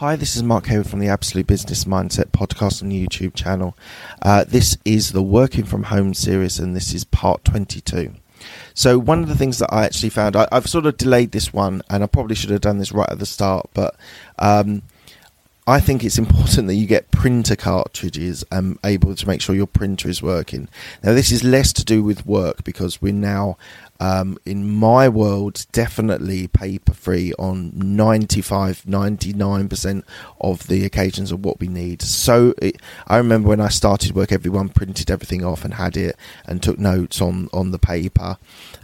Hi, this is Mark Hayward from the Absolute Business Mindset podcast and YouTube channel. Uh, this is the Working from Home series, and this is part 22. So, one of the things that I actually found, I, have sort of delayed this one, and I probably should have done this right at the start, but um, I think it's important that you get printer cartridges and able to make sure your printer is working. Now, this is less to do with work because we're now um, in my world, definitely paper free on 95, 99% of the occasions of what we need. So it, I remember when I started work, everyone printed everything off and had it and took notes on, on the paper.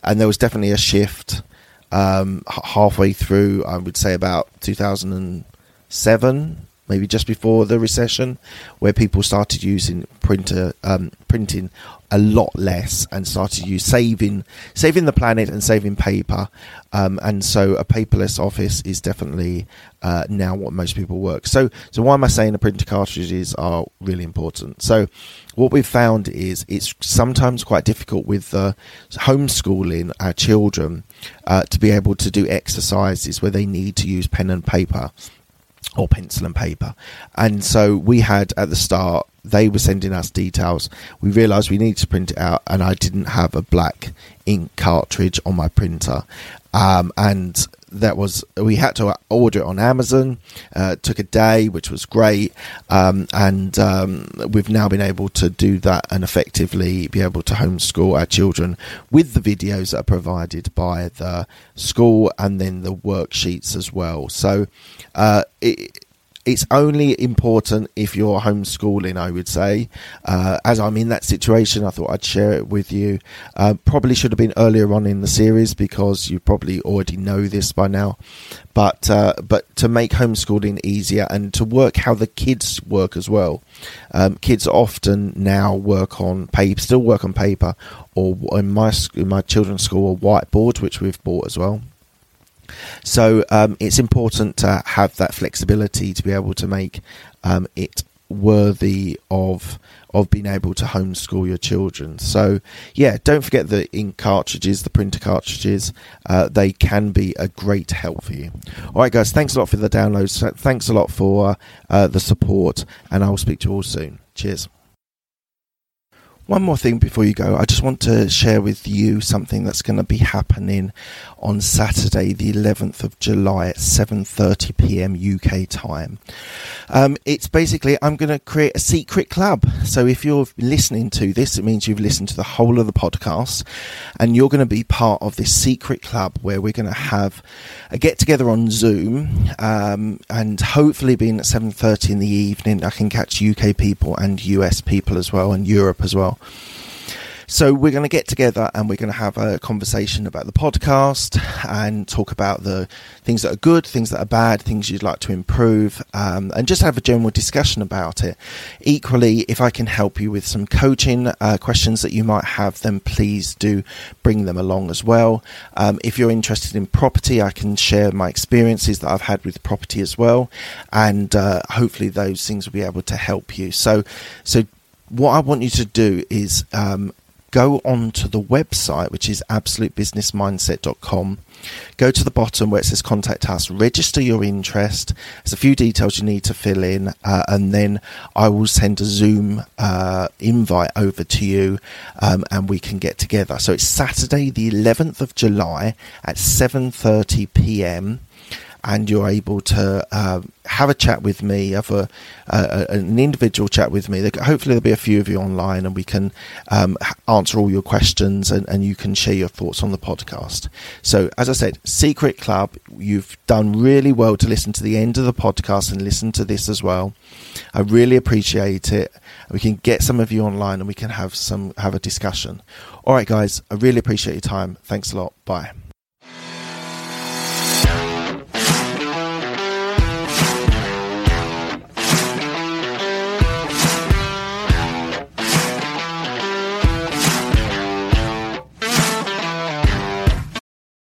And there was definitely a shift um, halfway through, I would say about 2007 maybe just before the recession, where people started using printer um, printing a lot less and started use saving saving the planet and saving paper. Um, and so a paperless office is definitely uh, now what most people work. So so why am I saying the printer cartridges are really important? So what we've found is it's sometimes quite difficult with uh, homeschooling our children uh, to be able to do exercises where they need to use pen and paper or pencil and paper. And so we had at the start, they were sending us details. We realised we needed to print it out, and I didn't have a black ink cartridge on my printer. Um, and that was we had to order it on Amazon. Uh, took a day, which was great, um, and um, we've now been able to do that and effectively be able to homeschool our children with the videos that are provided by the school and then the worksheets as well. So uh, it, it's only important if you're homeschooling, I would say. Uh, as I'm in that situation, I thought I'd share it with you. Uh, probably should have been earlier on in the series because you probably already know this by now. But uh, but to make homeschooling easier and to work how the kids work as well. Um, kids often now work on paper, still work on paper, or in my in my children's school, a whiteboard, which we've bought as well. So um, it's important to have that flexibility to be able to make um, it worthy of of being able to homeschool your children. So yeah, don't forget the ink cartridges, the printer cartridges. Uh, they can be a great help for you. All right, guys. Thanks a lot for the downloads. Thanks a lot for uh, the support, and I will speak to you all soon. Cheers. One more thing before you go, I just want to share with you something that's going to be happening on Saturday, the 11th of July at 7:30 p.m. UK time. Um, it's basically I'm going to create a secret club. So if you're listening to this, it means you've listened to the whole of the podcast, and you're going to be part of this secret club where we're going to have a get together on Zoom, um, and hopefully being at 7:30 in the evening, I can catch UK people and US people as well, and Europe as So we're going to get together and we're going to have a conversation about the podcast and talk about the things that are good, things that are bad, things you'd like to improve, um, and just have a general discussion about it. Equally, if I can help you with some coaching uh, questions that you might have, then please do bring them along as well. Um, if you're interested in property, I can share my experiences that I've had with property as well, and uh, hopefully those things will be able to help you. So, so what I want you to do is um, go on to the website, which is absolutebusinessmindset.com. Go to the bottom where it says contact us, register your interest. There's a few details you need to fill in, uh, and then I will send a Zoom uh, invite over to you um, and we can get together. So it's Saturday, the 11th of July at 7.30 p.m and you're able to uh, have a chat with me, have a, an individual chat with me. Hopefully, there'll be a few of you online, and we can um, answer all your questions, and, and you can share your thoughts on the podcast. So, as I said, Secret Club, you've done really well to listen to the end of the podcast and listen to this as well. I really appreciate it. We can get some of you online, and we can have some have a discussion. All right, guys, I really appreciate your time. Thanks a lot. Bye.